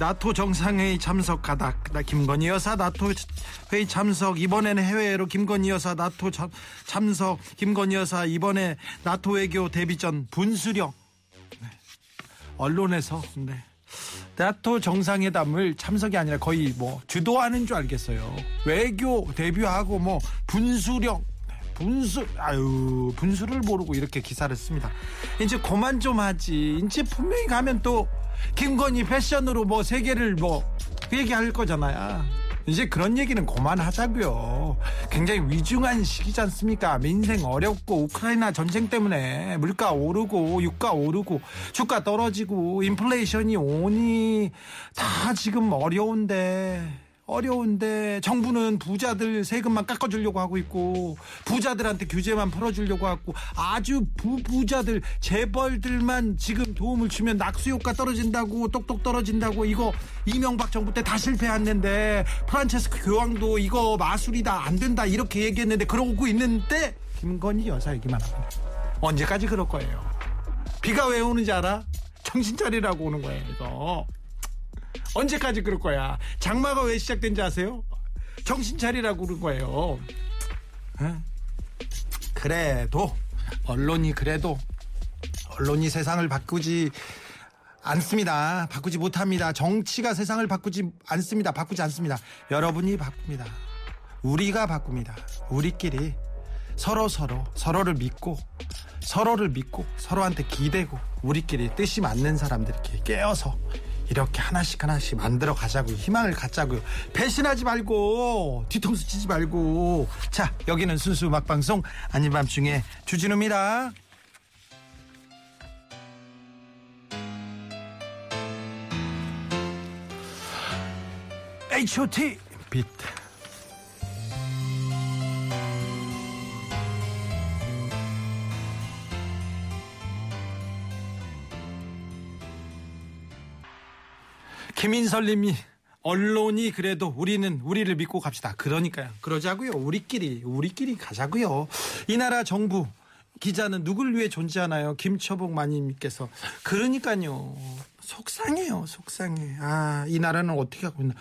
나토 정상회의 참석하다. 나 김건희 여사 나토 회의 참석. 이번에는 해외로 김건희 여사 나토 참, 참석. 김건희 여사 이번에 나토 외교 데뷔전 분수령. 네. 언론에서 네. 나토 정상회담을 참석이 아니라 거의 뭐 주도하는 줄 알겠어요. 외교 데뷔하고 뭐 분수령 네, 분수 아유 분수를 모르고 이렇게 기사를 씁니다. 이제 그만 좀 하지. 이제 분명히 가면 또 김건희 패션으로 뭐 세계를 뭐그 얘기할 거잖아요. 이제 그런 얘기는 그만하자고요. 굉장히 위중한 시기지 않습니까? 민생 어렵고 우크라이나 전쟁 때문에 물가 오르고 유가 오르고 주가 떨어지고 인플레이션이 오니 다 지금 어려운데 어려운데 정부는 부자들 세금만 깎아주려고 하고 있고 부자들한테 규제만 풀어주려고 하고 아주 부부자들 재벌들만 지금 도움을 주면 낙수효과 떨어진다고 똑똑 떨어진다고 이거 이명박 정부 때 다 실패했는데 프란체스코 교황도 이거 마술이다 안 된다 이렇게 얘기했는데 그러고 있는데 김건희 여사 얘기만 합니다. 언제까지 그럴 거예요? 비가 왜 오는지 알아? 정신 차리라고 오는 거예요 이거 언제까지 그럴 거야? 장마가 왜 시작된지 아세요? 정신 차리라고 그런 거예요. 에? 그래도 언론이 그래도 언론이 세상을 바꾸지 않습니다. 바꾸지 못합니다. 정치가 세상을 바꾸지 않습니다. 바꾸지 않습니다. 여러분이 바꿉니다. 우리가 바꿉니다. 우리끼리 서로 서로 서로를 믿고 서로를 믿고 서로한테 기대고 우리끼리 뜻이 맞는 사람들끼리 깨어서 이렇게 하나씩 하나씩 만들어 가자고요. 희망을 갖자고요. 배신하지 말고 뒤통수 치지 말고 자 여기는 순수 음악 방송 아닌 밤중에 주진우입니다. H.O.T. 비 김인설님이 언론이 그래도 우리는 우리를 믿고 갑시다. 그러니까요. 그러자고요. 우리끼리 우리끼리 가자고요. 이 나라 정부 기자는 누굴 위해 존재하나요? 김초복 마님께서 그러니까요. 속상해요. 속상해. 아, 이 나라는 어떻게 하고 있나?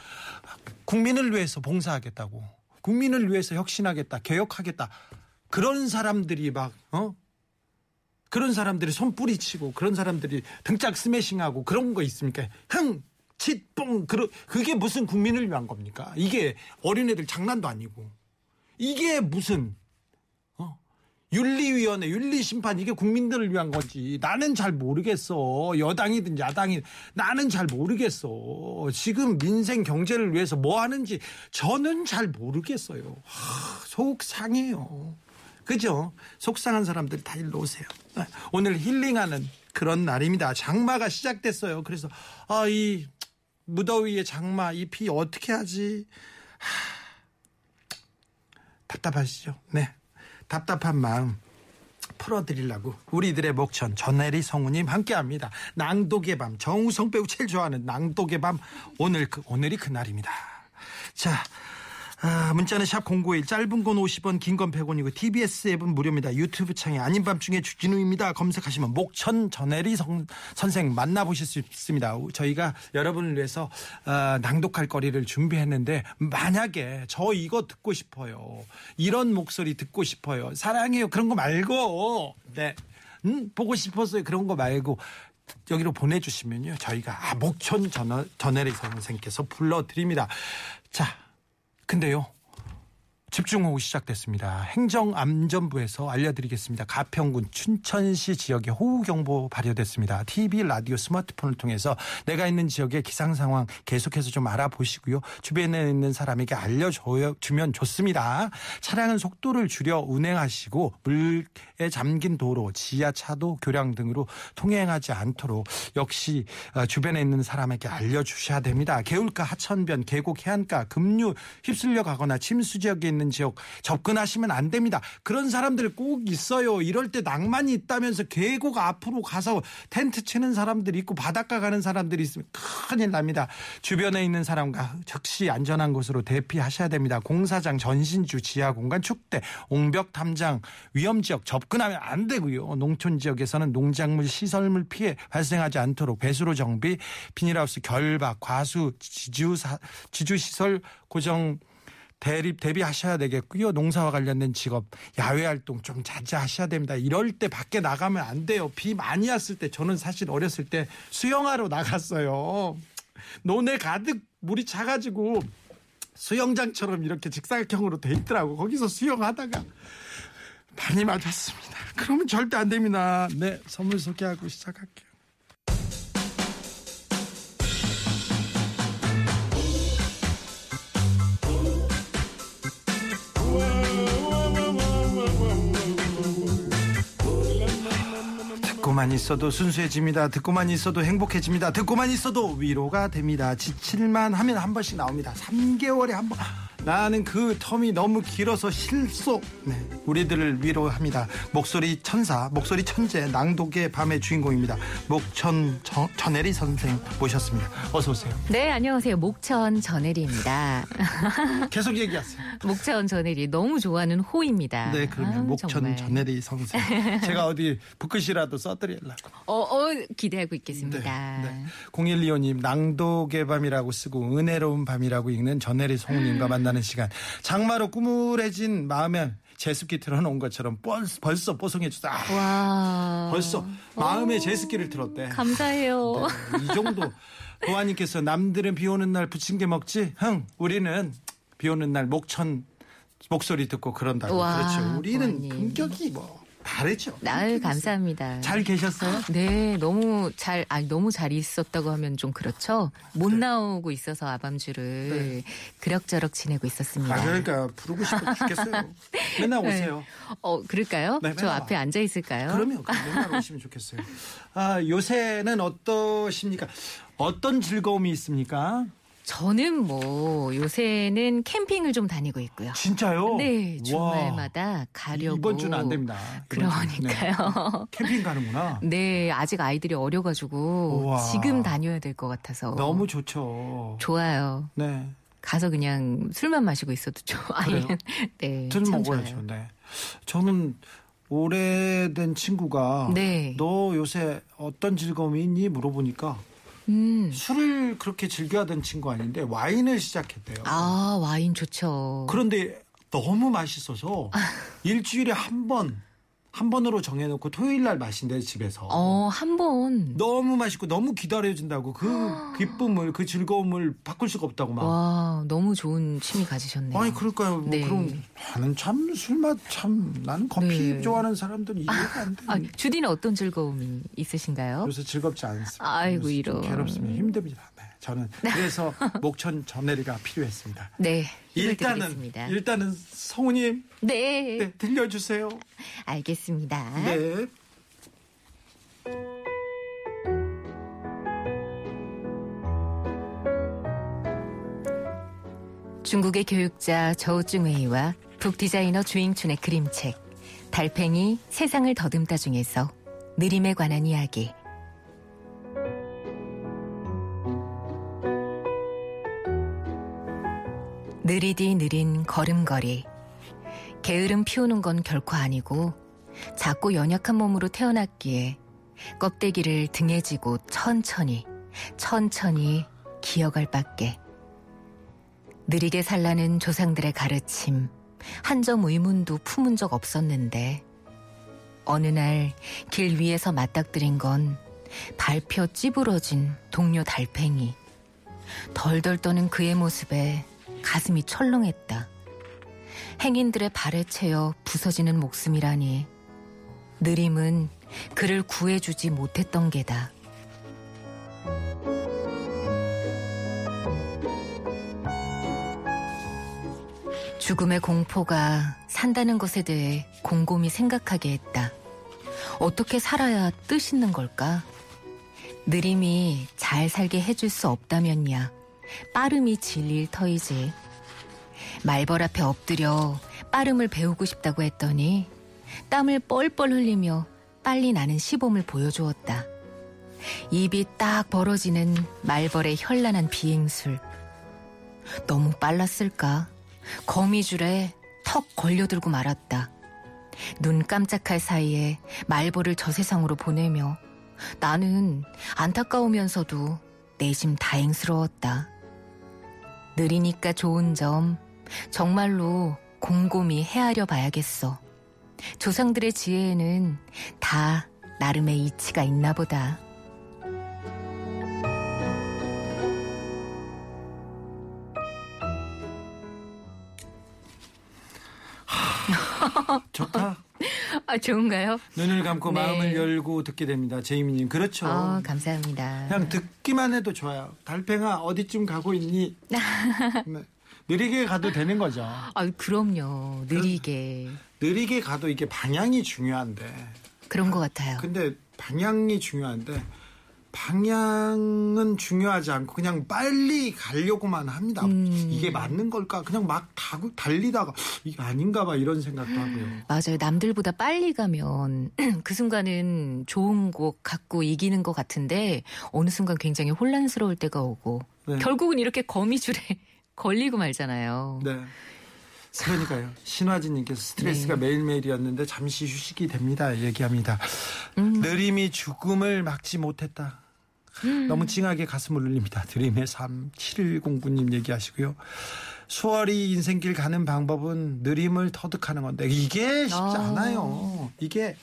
국민을 위해서 봉사하겠다고. 국민을 위해서 혁신하겠다. 개혁하겠다. 그런 사람들이 막 어? 그런 사람들이 손 뿌리치고 그런 사람들이 등짝 스매싱하고 그런 거 있습니까? 흥 치뽕 그게 무슨 국민을 위한 겁니까? 이게 어린애들 장난도 아니고. 이게 무슨 어? 윤리위원회 윤리심판 이게 국민들을 위한 건지. 나는 잘 모르겠어. 여당이든 야당이 나는 잘 모르겠어. 지금 민생 경제를 위해서 뭐 하는지 저는 잘 모르겠어요. 하, 속상해요. 그죠? 속상한 사람들 다 일로 오세요. 오늘 힐링하는 그런 날입니다. 장마가 시작됐어요. 그래서 아이 무더위에 장마 이피 어떻게 하지? 하, 답답하시죠? 네. 답답한 마음 풀어드리려고 우리들의 목천 전혜리 성우님 함께합니다. 낭독의 밤 정우성 배우 제일 좋아하는 낭독의 밤 오늘 그 오늘이 그 날입니다. 자 아, 문자는 샵 091, 짧은 건 50원, 긴 건 100원이고, TBS 앱은 무료입니다. 유튜브 창에 아닌 밤 중에 주진우입니다. 검색하시면 목천 전혜리 성, 선생 만나보실 수 있습니다. 저희가 여러분을 위해서 어, 낭독할 거리를 준비했는데, 만약에 저 이거 듣고 싶어요. 이런 목소리 듣고 싶어요. 사랑해요. 그런 거 말고, 네. 음, 보고 싶었어요. 그런 거 말고, 여기로 보내주시면요. 저희가 아, 목천 전, 전혜리 선생께서 불러드립니다. 자, 근데요. 집중호우 시작됐습니다. 행정안전부에서 알려드리겠습니다. 가평군 춘천시 지역에 호우경보 발효됐습니다. TV, 라디오, 스마트폰을 통해서 내가 있는 지역의 기상 상황 계속해서 좀 알아보시고요. 주변에 있는 사람에게 알려주면 좋습니다. 차량은 속도를 줄여 운행하시고 물에 잠긴 도로, 지하차도, 교량 등으로 통행하지 않도록 역시 어, 주변에 있는 사람에게 알려주셔야 됩니다. 개울가, 하천변, 계곡, 해안가, 급류 휩쓸려 가거나 침수 지역에 있는 지역 접근하시면 안 됩니다. 그런 사람들 꼭 있어요. 이럴 때 낭만이 있다면서 계곡 앞으로 가서 텐트 치는 사람들이 있고 바닷가 가는 사람들이 있으면 큰일 납니다. 주변에 있는 사람과 즉시 안전한 곳으로 대피하셔야 됩니다. 공사장, 전신주, 지하 공간, 축대, 옹벽 탐장, 위험 지역 접근하면 안 되고요. 농촌 지역에서는 농작물 시설물 피해 발생하지 않도록 배수로 정비, 비닐하우스 결박, 과수, 지주 지주 시설 고정 대립 대비하셔야 되겠고요. 농사와 관련된 직업, 야외 활동 좀 자제하셔야 됩니다. 이럴 때 밖에 나가면 안 돼요. 비 많이 왔을 때 저는 사실 어렸을 때 수영하러 나갔어요. 논에 가득 물이 차가지고 수영장처럼 이렇게 직사각형으로 돼 있더라고. 거기서 수영하다가 많이 맞았습니다. 그러면 절대 안 됩니다. 네, 선물 소개하고 시작할게요. 듣고만 있어도 순수해집니다. 듣고만 있어도 행복해집니다. 듣고만 있어도 위로가 됩니다. 지칠만 하면 한 번씩 나옵니다. 3개월에 한 번. 나는 그 텀이 너무 길어서 실속. 네, 우리들을 위로합니다. 목소리 천사, 목소리 천재, 낭독의 밤의 주인공입니다. 목천 저, 전혜리 선생 모셨습니다. 어서 오세요. 네, 안녕하세요. 목천 전혜리입니다. 계속 얘기하세요. 목천 전혜리 너무 좋아하는 호입니다. 네, 그러면 아유, 목천 정말. 전혜리 선생. 제가 어디 붓글씨라도 써드리려고. 어, 어, 기대하고 있겠습니다. 네. 0125님 낭독의 밤이라고 쓰고 은혜로운 밤이라고 읽는 전혜리 성우님과 만나 는 시간. 장마로 꾸물해진 마음에 제습기 틀어놓은 것처럼 벌써, 벌써 뽀송해졌다. 아, 와. 벌써 마음에 제습기를 틀었대. 감사해요. 네, 이 정도. 도아님께서 남들은 비 오는 날 부침개 먹지? 흥, 우리는 비 오는 날 목천 목소리 듣고 그런다고. 와, 그렇죠. 우리는 도아님. 품격이 뭐 다르죠. 나을 감사합니다. 잘 계셨어요? 네, 너무 잘, 아니, 너무 잘 있었다고 하면 좀 그렇죠. 못 나오고 있어서 아밤주를 그럭저럭 지내고 있었습니다. 네. 아, 그러니까 부르고 싶어 죽겠어요. 맨날 오세요. 어, 그럴까요? 네, 저 앞에 와. 앉아 있을까요? 그러면 맨날 오시면 좋겠어요. 아, 요새는 어떠십니까? 어떤 즐거움이 있습니까? 저는 뭐 요새는 캠핑을 좀 다니고 있고요. 진짜요? 네, 와, 주말마다 가려고. 이번 주는 안 됩니다. 주는. 그러니까요. 네. 캠핑 가는구나. 네, 아직 아이들이 어려가지고 우와. 지금 다녀야 될 것 같아서 너무 좋죠. 좋아요. 네. 가서 그냥 술만 마시고 있어도 좋아. 그래요? 네, 술참 먹어야죠. 좋아요. 네. 저는 오래된 친구가 네. 너 요새 어떤 즐거움이 있니 물어보니까 음, 술을 그렇게 즐겨하던 친구 아닌데 와인을 시작했대요. 아 와인 좋죠. 그런데 너무 맛있어서 일주일에 한 번, 한 번으로 정해놓고 토요일 날 마신대 집에서. 어, 한 번. 너무 맛있고 너무 기다려진다고 그 기쁨을 그 즐거움을 바꿀 수가 없다고 막. 와, 너무 좋은 취미 가지셨네요. 아니 그럴까요? 뭐 네. 그럼 나는 참 술맛 참 나는 커피 네. 좋아하는 사람들은 이해가 안 돼. 아, 주디는 어떤 즐거움이 있으신가요? 요새 즐겁지 않습니다. 아이고, 이런. 괴롭습니다. 힘듭니다. 네, 저는 그래서 목천 전해리가 필요했습니다. 네. 일단은 드리겠습니다. 일단은 성우님 네, 네, 들려주세요. 알겠습니다. 네. 중국의 교육자 저우증웨이와 북 디자이너 주잉춘의 그림책 달팽이 세상을 더듬다 중에서 느림에 관한 이야기 느리디 느린 걸음걸이 게으름 피우는 건 결코 아니고 작고 연약한 몸으로 태어났기에 껍데기를 등에 지고 천천히 천천히 기어갈 밖에 느리게 살라는 조상들의 가르침, 한점 의문도 품은 적 없었는데, 어느 날 길 위에서 맞닥뜨린 건 발표 찌부러진 동료 달팽이. 덜덜 떠는 그의 모습에 가슴이 철렁했다. 행인들의 발에 채여 부서지는 목숨이라니 느림은 그를 구해주지 못했던 게다. 죽음의 공포가 산다는 것에 대해 곰곰이 생각하게 했다. 어떻게 살아야 뜻 있는 걸까? 느림이 잘 살게 해줄 수 없다면야 빠름이 진리일 터이지. 말벌 앞에 엎드려 빠름을 배우고 싶다고 했더니 땀을 뻘뻘 흘리며 빨리 나는 시범을 보여주었다. 입이 딱 벌어지는 말벌의 현란한 비행술. 너무 빨랐을까? 거미줄에 턱 걸려들고 말았다. 눈 깜짝할 사이에 말벌을 저 세상으로 보내며 나는 안타까우면서도 내심 다행스러웠다. 느리니까 좋은 점 정말로 곰곰이 헤아려 봐야겠어. 조상들의 지혜에는 다 나름의 이치가 있나 보다. 좋다. 아, 좋은가요? 눈을 감고 네. 마음을 열고 듣게 됩니다. 제이미님. 그렇죠. 아, 감사합니다. 그냥 듣기만 해도 좋아요. 달팽아 어디쯤 가고 있니? 네. 느리게 가도 되는 거죠. 아, 그럼요. 느리게. 느리게 가도 이게 방향이 중요한데. 그런 것 같아요. 근데 방향이 중요한데 방향은 중요하지 않고 그냥 빨리 가려고만 합니다. 음. 이게 맞는 걸까? 그냥 막 타고 달리다가 이게 아닌가 봐 이런 생각도 하고요. 맞아요. 남들보다 빨리 가면 그 순간은 좋은 곳 갖고 이기는 것 같은데 어느 순간 굉장히 혼란스러울 때가 오고 네. 결국은 이렇게 거미줄에 걸리고 말잖아요. 네. 그러니까요. 신화진님께서 스트레스가 네. 매일매일이었는데 잠시 휴식이 됩니다. 얘기합니다. 음. 느림이 죽음을 막지 못했다. 너무 찡하게 가슴을 울립니다. 드림의 삶 7109님 얘기하시고요. 수월히 인생길 가는 방법은 느림을 터득하는 건데 이게 쉽지 아. 않아요. 이게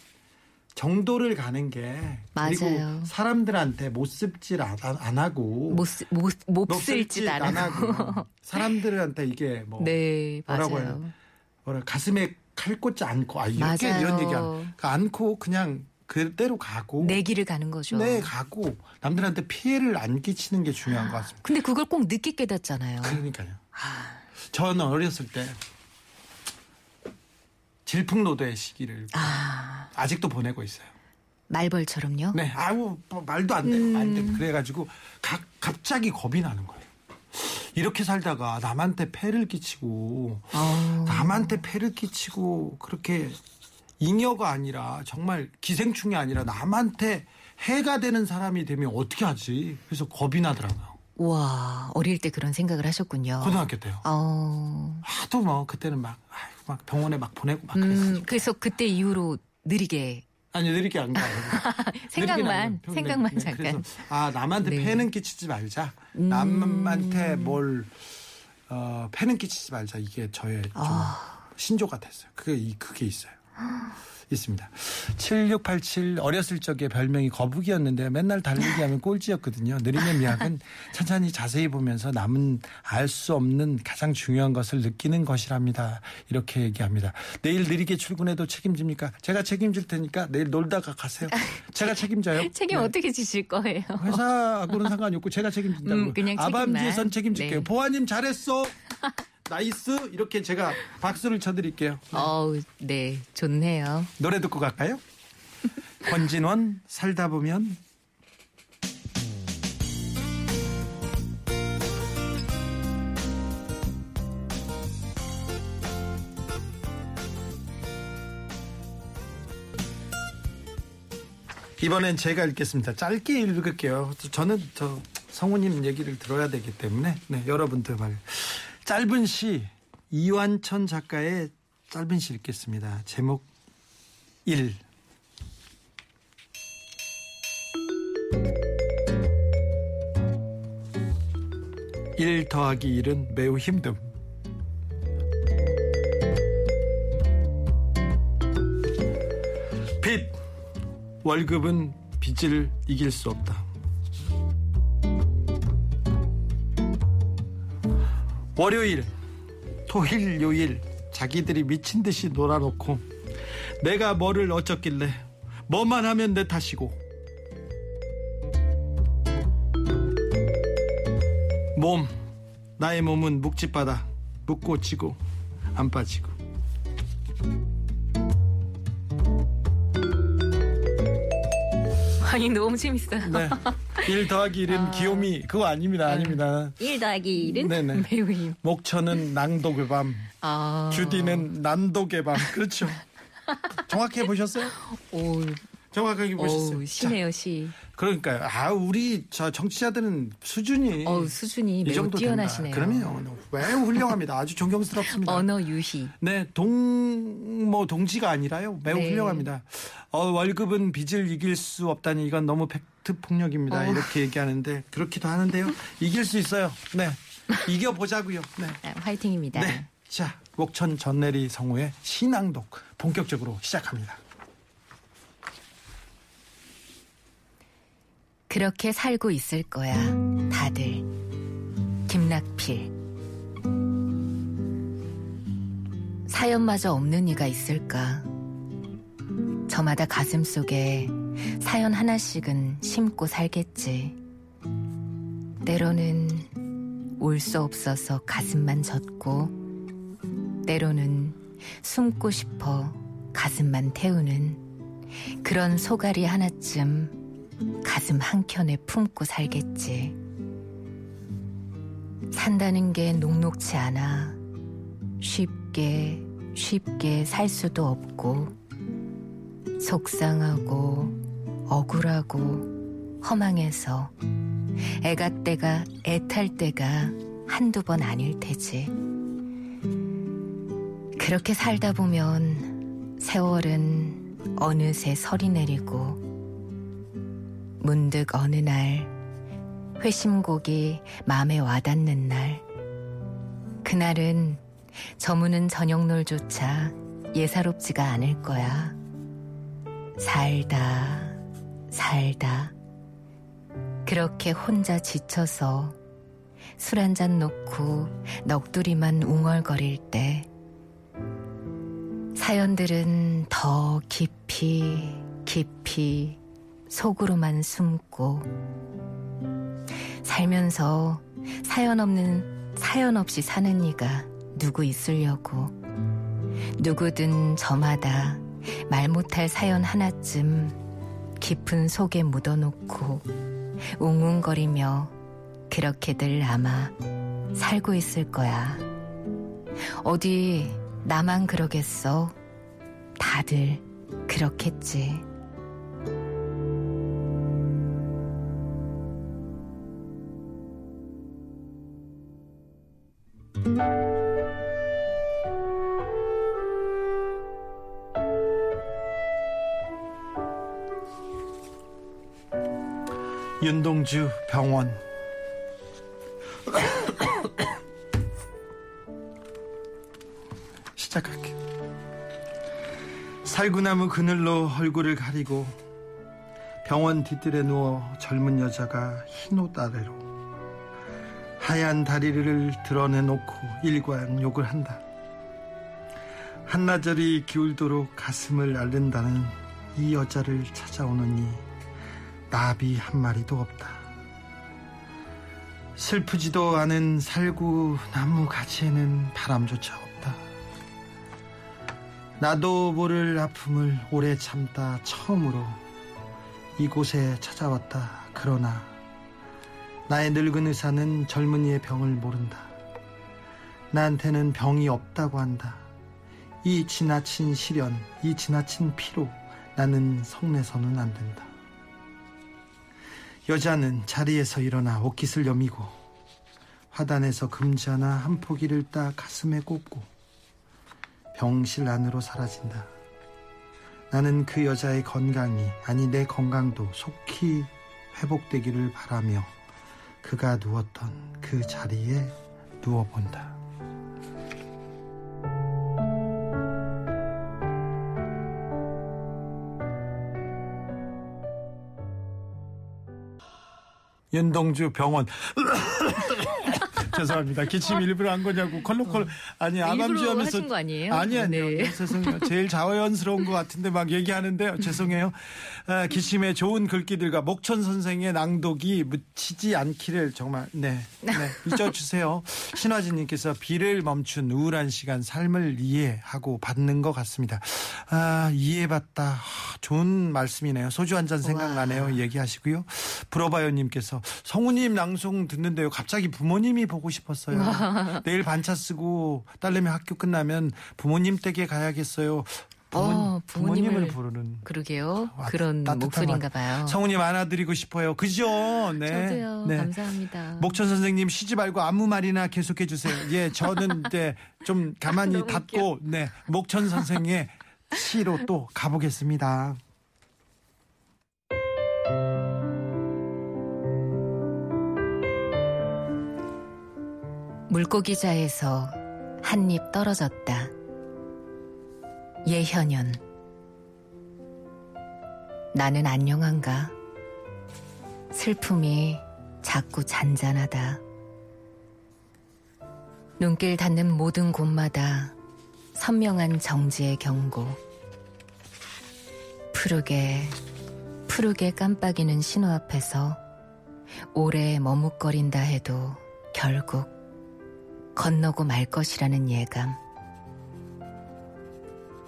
정도를 가는 게 그리고 맞아요. 사람들한테 못 씁질 안, 안 하고 못, 쓰- 못, 못 쓸짓 쓸짓 안 하고. 사람들한테 이게 뭐 네, 뭐라고. 해요? 뭐라 가슴에 칼 꽂지 않고 아 이렇게 맞아요. 이런 얘기 안 않고 그냥 그대로 가고 내 길을 가는 거죠. 네 가고 남들한테 피해를 안 끼치는 게 중요한 것 같습니다. 근데 그걸 꼭 늦게 깨닫잖아요. 그러니까요. 저는 어렸을 때 질풍노도의 시기를 아, 아직도 보내고 있어요. 말벌처럼요? 네, 아우 뭐 말도 안 돼, 안 돼. 그래가지고 가- 갑자기 겁이 나는 거예요. 이렇게 살다가 남한테 폐를 끼치고 어, 남한테 폐를 끼치고 그렇게 잉여가 아니라 정말 기생충이 아니라 남한테 해가 되는 사람이 되면 어떻게 하지? 그래서 겁이 나더라고요. 와, 어릴 때 그런 생각을 하셨군요. 고등학교 때요. 어, 하도 뭐 그때는 막, 아이고, 막 병원에 막 보내고 막 그랬어요. 음, 그래서 그때 이후로 느리게 아니 느리게 안 가요. 생각만. 생각만 네, 잠깐. 그래서 아 남한테 네. 음. 폐는 끼치지 말자. 남한테 뭘 어, 폐는 끼치지 말자. 이게 저의 좀 아. 신조가 됐어요. 그게 이- 그게 있어요. 있습니다. 7687 어렸을 적에 별명이 거북이였는데 맨날 달리기 하면 꼴찌였거든요. 느림의 미학은 천천히 자세히 보면서 남은 알 수 없는 가장 중요한 것을 느끼는 것이랍니다. 이렇게 얘기합니다. 내일 느리게 출근해도 책임집니까? 제가 책임질 테니까 내일 놀다가 가세요. 제가 책임져요. 책임 네. 어떻게 지실 거예요? 회사하고는 상관이 없고 제가 책임진다고. 음, 그냥. 아밤주에선 책임질게요. 네. 보아님 잘했어. Nice. 이렇게 제가 박수를 쳐드릴게요. 어우, 네, 좋네요. 노래 듣고 갈까요? 권진원 살다 보면 이번엔 제가 읽겠습니다. 짧게 읽을게요. 저는 저 성우님 얘기를 들어야 되기 때문에 네, 여러분들 말 짧은 시 이완천 작가의 짧은 시 읽겠습니다. 제목 1 1 더하기 1은 매우 힘듦. 빚 월급은 빚을 이길 수 없다. 월요일, 토일, 요일 자기들이 미친 듯이 놀아놓고 내가 뭐를 어쩌길래 뭐만 하면 내 탓이고 몸 나의 몸은 묵직바다. 묵고 지고 안 빠지고 아니 너무 재밌어요. 네. 1 더하기 1은 귀요미 그거 아닙니다 아닙니다 1 더하기 1은 네네. 힘. 목천은 낭독의 밤 아. 주디는 난독의 밤 그렇죠 정확히 보셨어요? 오, 정확하게 보셨어요 오, 시네요 시. 자, 그러니까요 아 우리 저 정치자들은 수준이 어 수준이 이 매우 정도 뛰어나시네요. 된다. 그러면 매우 훌륭합니다 아주 존경스럽습니다 언어 유희. 네, 동, 뭐, 동지가 아니라요. 매우 네. 훌륭합니다. 어, 월급은 빚을 이길 수 없다니 이건 너무 팩트 폭력입니다. 어. 이렇게 얘기하는데, 그렇기도 하는데요. 이길 수 있어요. 네. 이겨 보자고요. 네. 아, 화이팅입니다. 네. 자, 목천 전내리 성우의 신앙독 본격적으로 시작합니다. 그렇게 살고 있을 거야. 다들. 김낙필. 사연마저 없는 이가 있을까? 저마다 가슴 속에 사연 하나씩은 심고 살겠지. 때로는 올 수 없어서 가슴만 젖고, 때로는 숨고 싶어 가슴만 태우는 그런 소갈이 하나쯤 가슴 한켠에 품고 살겠지. 산다는 게 녹록치 않아. 쉽게, 쉽게 살 수도 없고, 속상하고, 억울하고, 허망해서 애가 때가, 애탈 때가 한두 번 아닐 테지. 그렇게 살다 보면 세월은 어느새 설이 내리고, 문득 어느 날 회심곡이 마음에 와닿는 날. 그날은 저무는 저녁놀조차 예사롭지가 않을 거야. 살다 살다. 그렇게 혼자 지쳐서 술 한 잔 놓고 넋두리만 웅얼거릴 때 사연들은 더 깊이 깊이 속으로만 숨고 살면서 사연 없는 사연 없이 사는 이가 누구 있으려고 누구든 저마다 말 못할 사연 하나쯤 깊은 속에 묻어놓고 웅웅거리며 그렇게들 아마 살고 있을 거야. 어디 나만 그러겠어? 다들 그렇겠지. 윤동주 병원 시작할게요. 살구나무 그늘로 얼굴을 가리고 병원 뒤뜰에 누워 젊은 여자가 흰 옷 아래로 하얀 다리를 드러내놓고 일광욕을 한다. 한나절이 기울도록 가슴을 앓는다는 이 여자를 찾아오는 이 나비 한 마리도 없다. 슬프지도 않은 살구 나무 가지에는 바람조차 없다. 나도 모를 아픔을 오래 참다 처음으로 이곳에 찾아왔다. 그러나 나의 늙은 의사는 젊은이의 병을 모른다. 나한테는 병이 없다고 한다. 이 지나친 시련, 이 지나친 피로 나는 성내서는 안 된다. 여자는 자리에서 일어나 옷깃을 여미고 화단에서 금지 하나 한 포기를 따 가슴에 꽂고 병실 안으로 사라진다. 나는 그 여자의 건강이 아니 내 건강도 속히 회복되기를 바라며 그가 누웠던 그 자리에 누워본다. 윤동주 병원 죄송합니다. 기침 일부러 한 거냐고 컬러컬 아니 아밤주 어. 일부러 하면서 하신 거 아니에요? 아니 아니요. 네. 죄송해요. 제일 자연스러운 것 같은데 막 얘기하는데요. 죄송해요. 아, 기침에 좋은 글귀들과 목천 선생의 낭독이 묻히지 않기를 정말 네, 네 잊어주세요. 신화진님께서 비를 멈춘 우울한 시간 삶을 이해하고 받는 것 같습니다. 아 이해받다 아, 좋은 말씀이네요. 소주 한 잔 생각나네요. 얘기하시고요. 불어봐요님께서 성우님 낭송 듣는데요. 갑자기 부모님이 보고 싶었어요. 내일 반차 쓰고 딸내미 학교 끝나면 부모님 댁에 가야겠어요. 부모, 어, 부모님을 부모님을 부르는 그러게요. 와, 그런 목소리인가 말. 봐요. 성우님 안아드리고 싶어요. 그죠? 네. 저도요. 네. 감사합니다. 목천 선생님 쉬지 말고 아무 말이나 계속해 주세요. 예, 저는 이제 좀 가만히 닫고 네 목천 선생의 시로 또 가보겠습니다. 물고기자에서 한 입 떨어졌다. 예현연. 나는 안녕한가? 슬픔이 자꾸 잔잔하다. 눈길 닿는 모든 곳마다 선명한 정지의 경고. 푸르게, 푸르게 깜빡이는 신호 앞에서 오래 머뭇거린다 해도 결국 건너고 말 것이라는 예감.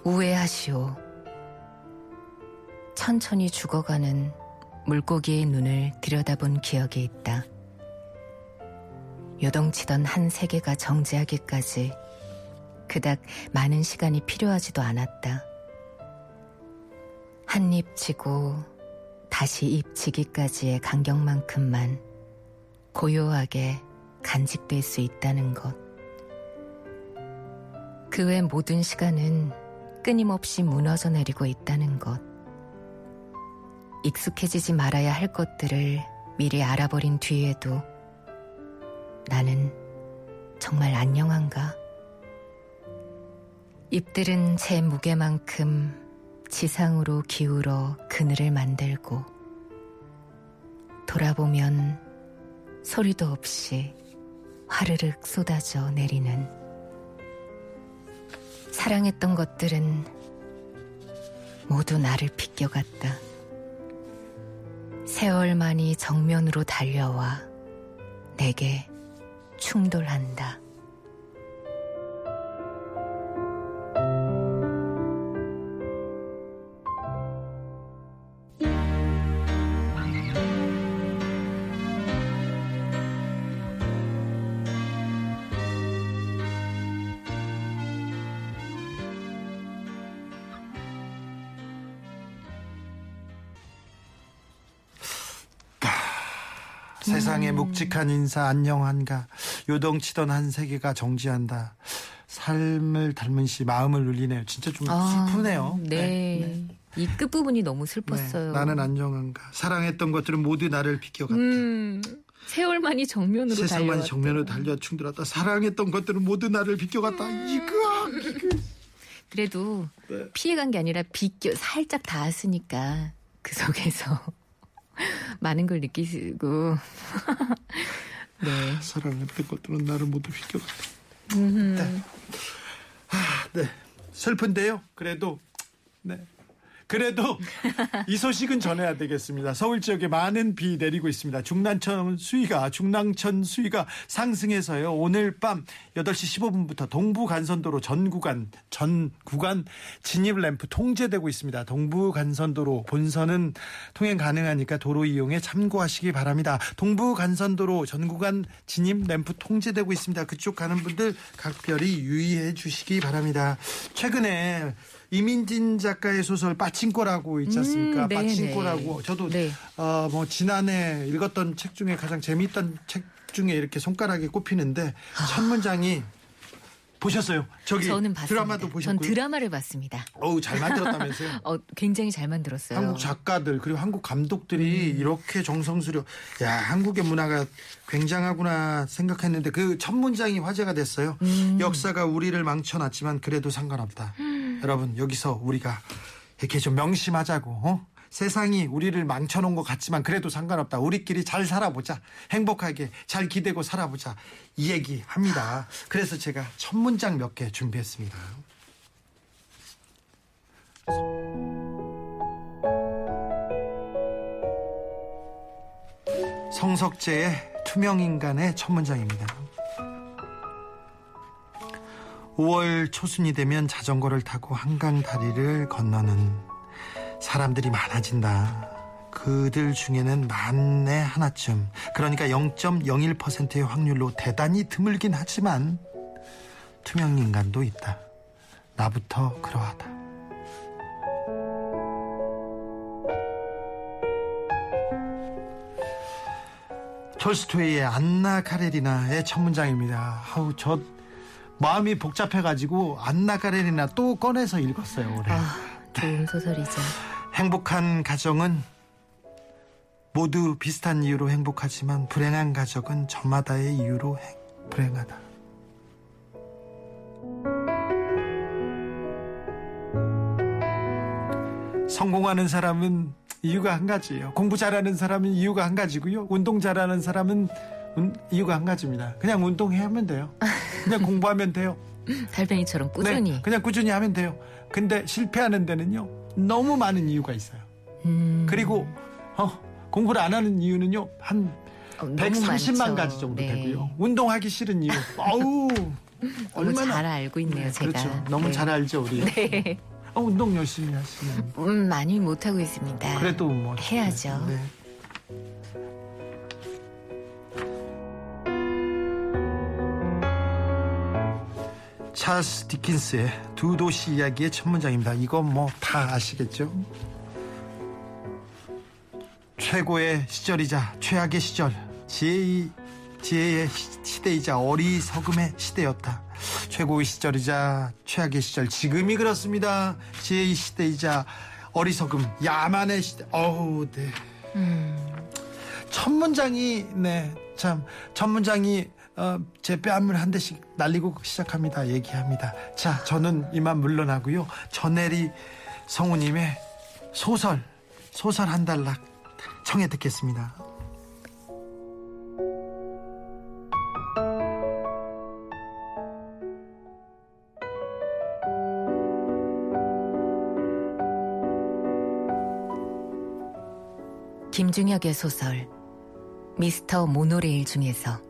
우회하시오. 천천히 죽어가는 물고기의 눈을 들여다본 기억이 있다. 요동치던 한 세계가 정지하기까지 그닥 많은 시간이 필요하지도 않았다. 한 입 치고 다시 입 치기까지의 간격만큼만 고요하게 간직될 수 있다는 것. 그 외 모든 시간은 끊임없이 무너져 내리고 있다는 것. 익숙해지지 말아야 할 것들을 미리 알아버린 뒤에도 나는 정말 안녕한가? 잎들은 제 무게만큼 지상으로 기울어 그늘을 만들고 돌아보면 소리도 없이 화르륵 쏟아져 내리는 사랑했던 것들은 모두 나를 비껴갔다. 세월만이 정면으로 달려와 내게 충돌한다. 세상에 묵직한 인사 안녕한가 요동치던 한 세계가 정지한다. 삶을 닮은 시 마음을 울리네요. 진짜 좀 슬프네요. 네. 이 끝부분이 너무 네, 슬펐어요. 나는 안녕한가. 사랑했던 것들은 모두 나를 비껴갔다. 음, 세월만이 정면으로 세상만이 달려왔다. 정면으로 달려 충돌했다. 사랑했던 것들은 모두 나를 비껴갔다. 음. 이거 이거. 그래도 네. 피해간 게 아니라 비껴 살짝 닿았으니까 그 속에서 많은 걸 느끼시고 네. 사랑했던 것들은 나를 모두 비껴갔다. 네. 아, 네. 슬픈데요. 그래도 네. 그래도 이 소식은 전해야 되겠습니다. 서울 지역에 많은 비 내리고 있습니다. 중랑천 수위가 중랑천 수위가 상승해서요. 오늘 밤 8시 15분부터 동부 간선도로 전 구간 전 구간 진입 램프 통제되고 있습니다. 동부 간선도로 본선은 통행 가능하니까 도로 이용에 참고하시기 바랍니다. 동부 간선도로 전 구간 진입 램프 통제되고 있습니다. 그쪽 가는 분들 각별히 유의해 주시기 바랍니다. 최근에 이민진 작가의 소설 빠친코라고 있지 않습니까? 음, 네, 빠친코라고 네. 저도 네. 어, 뭐 지난해 읽었던 책 중에 가장 재미있던 책 중에 이렇게 손가락에 꼽히는데 첫 문장이 보셨어요? 저기 저는 봤습니다. 드라마도 전 보셨고요. 드라마를 봤습니다. 어우 잘 만들었다면서요? 어, 굉장히 잘 만들었어요. 한국 작가들 그리고 한국 감독들이 음. 이렇게 정성스려 야 한국의 문화가 굉장하구나 생각했는데 그 첫 문장이 화제가 됐어요. 음. 역사가 우리를 망쳐놨지만 그래도 상관없다. 여러분 여기서 우리가 이렇게 좀 명심하자고 어? 세상이 우리를 망쳐놓은 것 같지만 그래도 상관없다. 우리끼리 잘 살아보자. 행복하게 잘 기대고 살아보자. 이 얘기 합니다. 그래서 제가 첫 문장 몇 개 준비했습니다. 성석재의 투명인간의 첫 문장입니다. 5월 초순이 되면 자전거를 타고 한강 다리를 건너는 사람들이 많아진다. 그들 중에는 만에 하나쯤, 그러니까 0.01%의 확률로 대단히 드물긴 하지만 투명 인간도 있다. 나부터 그러하다. 톨스토이의 안나 카레리나의 첫 문장입니다. 아우 저 마음이 복잡해가지고 안나 카레리나 또 꺼내서 읽었어요 올해. 아, 좋은 소설이죠. 행복한 가정은 모두 비슷한 이유로 행복하지만 불행한 가정은 저마다의 이유로 행- 불행하다. 성공하는 사람은 이유가 한 가지예요. 공부 잘하는 사람은 이유가 한 가지고요. 운동 잘하는 사람은 운- 이유가 한 가지입니다. 그냥 운동하면 돼요. 그냥 공부하면 돼요. 달팽이처럼 꾸준히. 네, 그냥 꾸준히 하면 돼요. 근데 실패하는 데는요. 너무 많은 이유가 있어요. 음, 그리고 어, 공부를 안 하는 이유는요. 한 어, 너무 130만 많죠. 가지 정도 네. 되고요. 운동하기 싫은 이유. 아우. 너무 잘 알고 있네요, 네, 제가. 그렇죠. 너무 네. 잘 알죠, 우리. 네. 어, 운동 열심히 하시는. 음, 많이 못 하고 있습니다. 그래도 뭐 해야죠. 네. 찰스 디킨스의 두 도시 이야기의 첫 문장입니다. 이건 뭐 다 아시겠죠? 최고의 시절이자 최악의 시절, 지혜의, 지혜의 시- 시대이자 어리석음의 시대였다. 최고의 시절이자 최악의 시절, 지금이 그렇습니다. 지혜의 시대이자 어리석음, 야만의 시대. 어우, 네. 첫 문장이 네 참 첫 문장이 어, 제 뺨을 한 대씩 날리고 시작합니다. 얘기합니다. 자, 저는 이만 물러나고요. 전혜리 성우님의 소설 소설 한 달락 청해 듣겠습니다. 김중혁의 소설 미스터 모노레일 중에서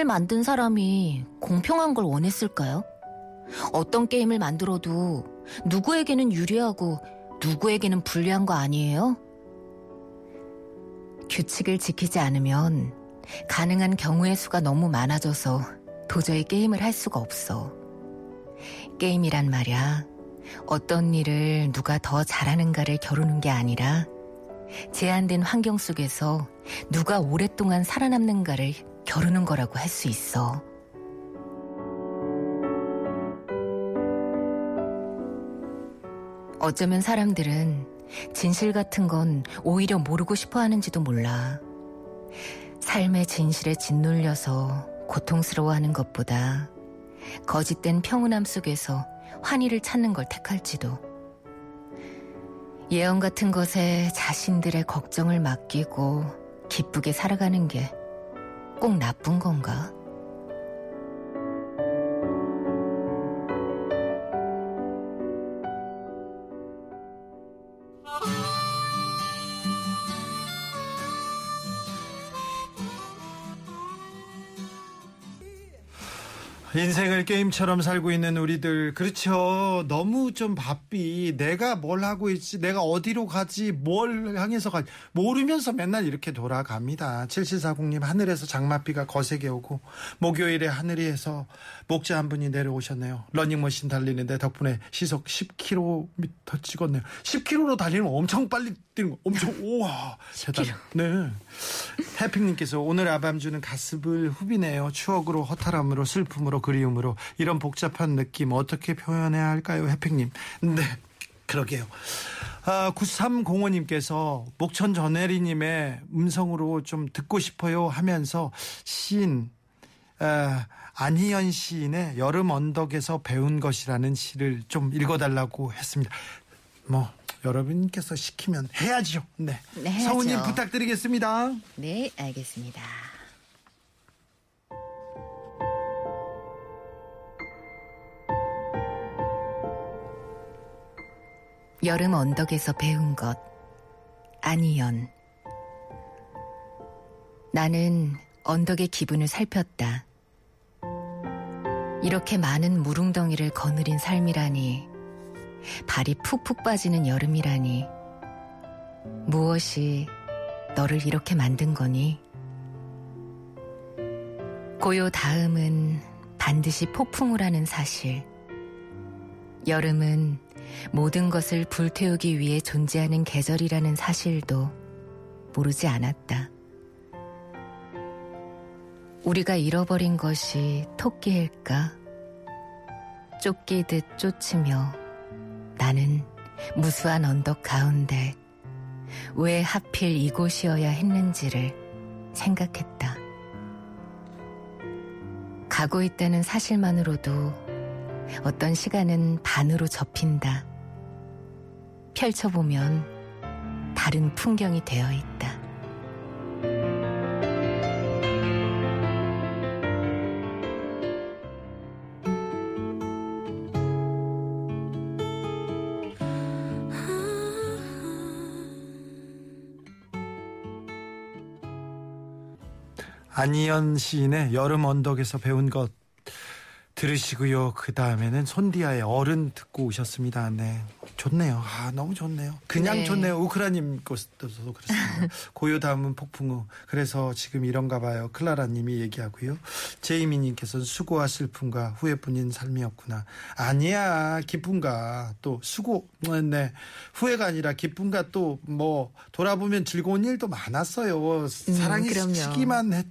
게임을 만든 사람이 공평한 걸 원했을까요? 어떤 게임을 만들어도 누구에게는 유리하고 누구에게는 불리한 거 아니에요? 규칙을 지키지 않으면 가능한 경우의 수가 너무 많아져서 도저히 게임을 할 수가 없어. 게임이란 말이야. 어떤 일을 누가 더 잘하는가를 겨루는 게 아니라 제한된 환경 속에서 누가 오랫동안 살아남는가를 겨루는 거라고 할 수 있어. 어쩌면 사람들은 진실 같은 건 오히려 모르고 싶어 하는지도 몰라. 삶의 진실에 짓눌려서 고통스러워 하는 것보다 거짓된 평온함 속에서 환희를 찾는 걸 택할지도. 예언 같은 것에 자신들의 걱정을 맡기고 기쁘게 살아가는 게 꼭 나쁜 건가? 인생을 게임처럼 살고 있는 우리들. 그렇죠. 너무 좀 바삐. 내가 뭘 하고 있지? 내가 어디로 가지? 뭘 향해서 가지? 모르면서 맨날 이렇게 돌아갑니다. 7740님 하늘에서 장맛비가 거세게 오고 목요일에 하늘에서 목자 한 분이 내려오셨네요. 러닝머신 달리는데 덕분에 시속 10km 찍었네요. 10km로 달리면 엄청 빨리 뛰는 거. 엄청 우와. 대단 네. 해핑님께서 오늘 아밤주는 가슴을 후비네요. 추억으로 허탈함으로 슬픔으로 그리움으로 이런 복잡한 느낌 어떻게 표현해야 할까요, 해핑님? 네, 그러게요. 아, 9305님께서 목천 전혜리님의 음성으로 좀 듣고 싶어요 하면서 시인 아, 안희연 시인의 여름 언덕에서 배운 것이라는 시를 좀 읽어달라고 했습니다. 뭐 여러분께서 시키면 해야죠. 네. 네, 해야죠. 성우님 부탁드리겠습니다. 네, 알겠습니다. 여름 언덕에서 배운 것. 안희연. 나는 언덕의 기분을 살폈다. 이렇게 많은 무릉덩이를 거느린 삶이라니, 발이 푹푹 빠지는 여름이라니, 무엇이 너를 이렇게 만든 거니? 고요 다음은 반드시 폭풍을 하는 사실. 여름은 모든 것을 불태우기 위해 존재하는 계절이라는 사실도 모르지 않았다. 우리가 잃어버린 것이 토끼일까? 쫓기듯 쫓으며 나는 무수한 언덕 가운데 왜 하필 이곳이어야 했는지를 생각했다. 가고 있다는 사실만으로도 어떤 시간은 반으로 접힌다. 펼쳐보면 다른 풍경이 되어 있다. 안희연 시인의 여름 언덕에서 배운 것 들으시고요. 그 다음에는 손디아의 어른 듣고 오셨습니다. 네. 좋네요. 아, 너무 좋네요. 그냥 네. 좋네요. 우크라님 것도 그렇습니다. 고요 다음은 폭풍우. 그래서 지금 이런가 봐요. 클라라 님이 얘기하고요. 제이미 님께서는 수고와 슬픔과 후회뿐인 삶이었구나. 아니야. 기쁨과 또 수고. 네. 후회가 아니라 기쁨과 또 뭐 돌아보면 즐거운 일도 많았어요. 사랑이 음. 스치기만 했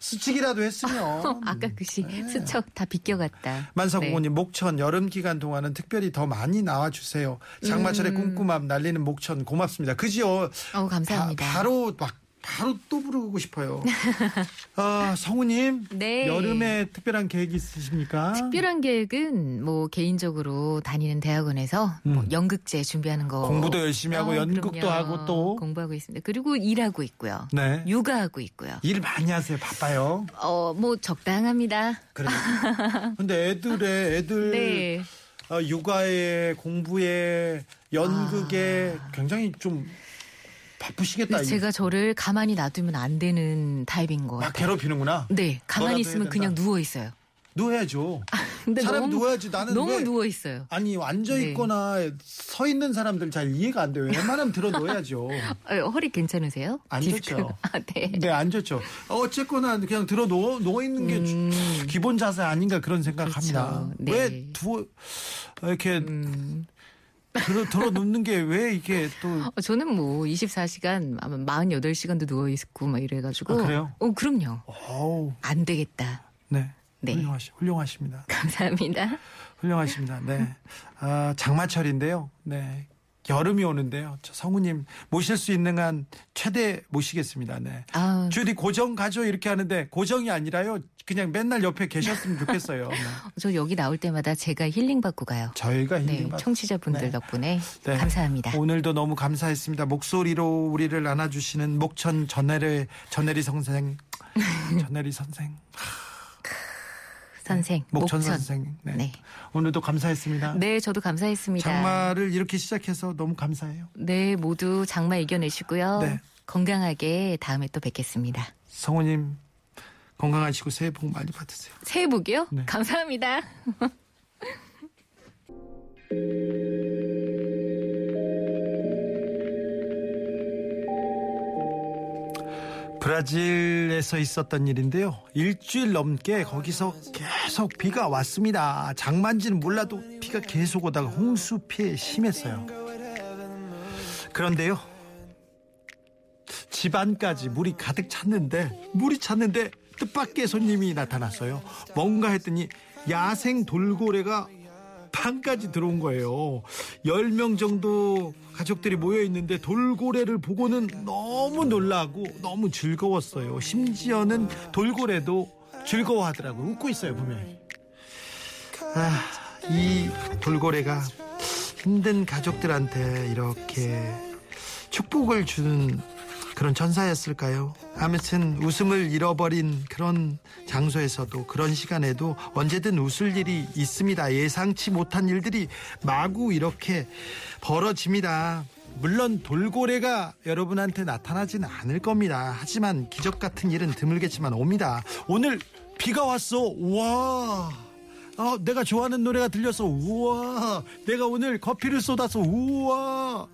스치기라도 했으면 아까 그시 스쳐 다 비껴갔다. 만사공원님 목천 여름 기간 동안은 특별히 더 많이 나와주세요. 장마철의 음. 꼼꼼함 날리는 목천 고맙습니다. 그지요? 어, 감사합니다. 바, 로막 바로 또 부르고 싶어요. 아, 성우님 네. 여름에 특별한 계획 있으십니까? 특별한 계획은 뭐 개인적으로 다니는 대학원에서 뭐 음. 연극제 준비하는 거 공부도 열심히 하고 어, 연극도 그럼요. 하고 또 공부하고 있습니다. 그리고 일하고 있고요. 네. 육아하고 있고요. 일 많이 하세요. 바빠요. 어, 뭐 적당합니다. 그래. 근데 애들의 애들 네. 어, 육아에 공부에 연극에 굉장히 좀 바쁘시겠다. 근데 제가 저를 가만히 놔두면 안 되는 타입인 같아요. 괴롭히는구나. 네, 가만히 있으면 그냥. 누워 있어요. 누워야죠. 근데 사람이 너무, 누워야지. 나는 너무 왜- 누워 있어요. 아니 앉아 네. 있거나 서 있는 사람들 잘 이해가 안 돼요. 웬만하면 들어 놓아야죠. 어, 허리 괜찮으세요? 안 디스크. 좋죠. 아, 네. 네, 안 좋죠. 어쨌거나 그냥 들어 누워 누워 있는 게 주- 기본 자세 아닌가 그런 생각합니다. 음. 그렇죠. 네. 왜 두어 이렇게 음. 들어 눕는 게 왜 이게 또 어, 저는 뭐 24시간 아마 48시간도 누워 있고 막 이래 가지고 아, 그래요? 어, 그럼요. 어우, 안 되겠다. 네. 네. 훌륭하시, 훌륭하십니다. 감사합니다. 훌륭하십니다. 네. 아, 장마철인데요. 네. 여름이 오는데요. 저 성우님 모실 수 있는 한 최대 모시겠습니다. 네. 아, 주디 고정 가죠 이렇게 하는데 고정이 아니라요. 그냥 맨날 옆에 계셨으면 좋겠어요. 네. 저 여기 나올 때마다 제가 힐링 받고 가요. 저희가 네, 힐링 받- 청취자분들 네. 덕분에 네. 감사합니다. 오늘도 너무 감사했습니다. 목소리로 우리를 안아주시는 목천 전혜리 전혜리 선생, 전혜리 선생, 선생, 목천, 선생. 네. 네. 오늘도 감사했습니다. 네, 저도 감사했습니다. 장마를 이렇게 시작해서 너무 감사해요. 네, 모두 장마 이겨내시고요. 네. 건강하게 다음에 또 뵙겠습니다. 성우님 건강하시고 새해 복 많이 받으세요. 새해 복이요? 네. 감사합니다. 브라질에서 있었던 일인데요. 일주일 넘게 거기서 계속 비가 왔습니다. 장만지는 몰라도 비가 계속 오다가 홍수 피해 심했어요. 그런데요. 집안까지 물이 가득 찼는데 물이 찼는데 뜻밖의 손님이 나타났어요. 뭔가 했더니 야생 돌고래가 방까지 들어온 거예요. 10명 정도 가족들이 모여 있는데 돌고래를 보고는 너무 놀라고 너무 즐거웠어요. 심지어는 돌고래도 즐거워하더라고 웃고 있어요 분명히 아, 이 돌고래가 힘든 가족들한테 이렇게 축복을 주는 그런 천사였을까요? 아무튼 웃음을 잃어버린 그런 장소에서도 그런 시간에도 언제든 웃을 일이 있습니다. 예상치 못한 일들이 마구 이렇게 벌어집니다. 물론 돌고래가 여러분한테 나타나지는 않을 겁니다. 하지만 기적 같은 일은 드물겠지만 옵니다. 오늘 비가 왔어. 와. 어, 내가 좋아하는 노래가 들려서 우와. 내가 오늘 커피를 쏟아서 우와.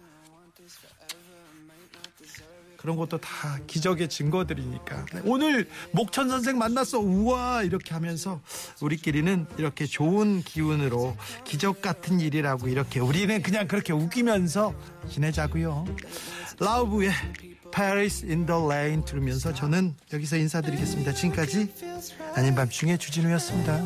그런 것도 다 기적의 증거들이니까. 네, 오늘 목천 선생 만났어. 우와 이렇게 하면서 우리끼리는 이렇게 좋은 기운으로 기적 같은 일이라고 이렇게 우리는 그냥 그렇게 웃기면서 지내자고요. 라우브의 Paris in the Lane 들으면서 저는 여기서 인사드리겠습니다. 지금까지 아닌 밤중에 주진우였습니다.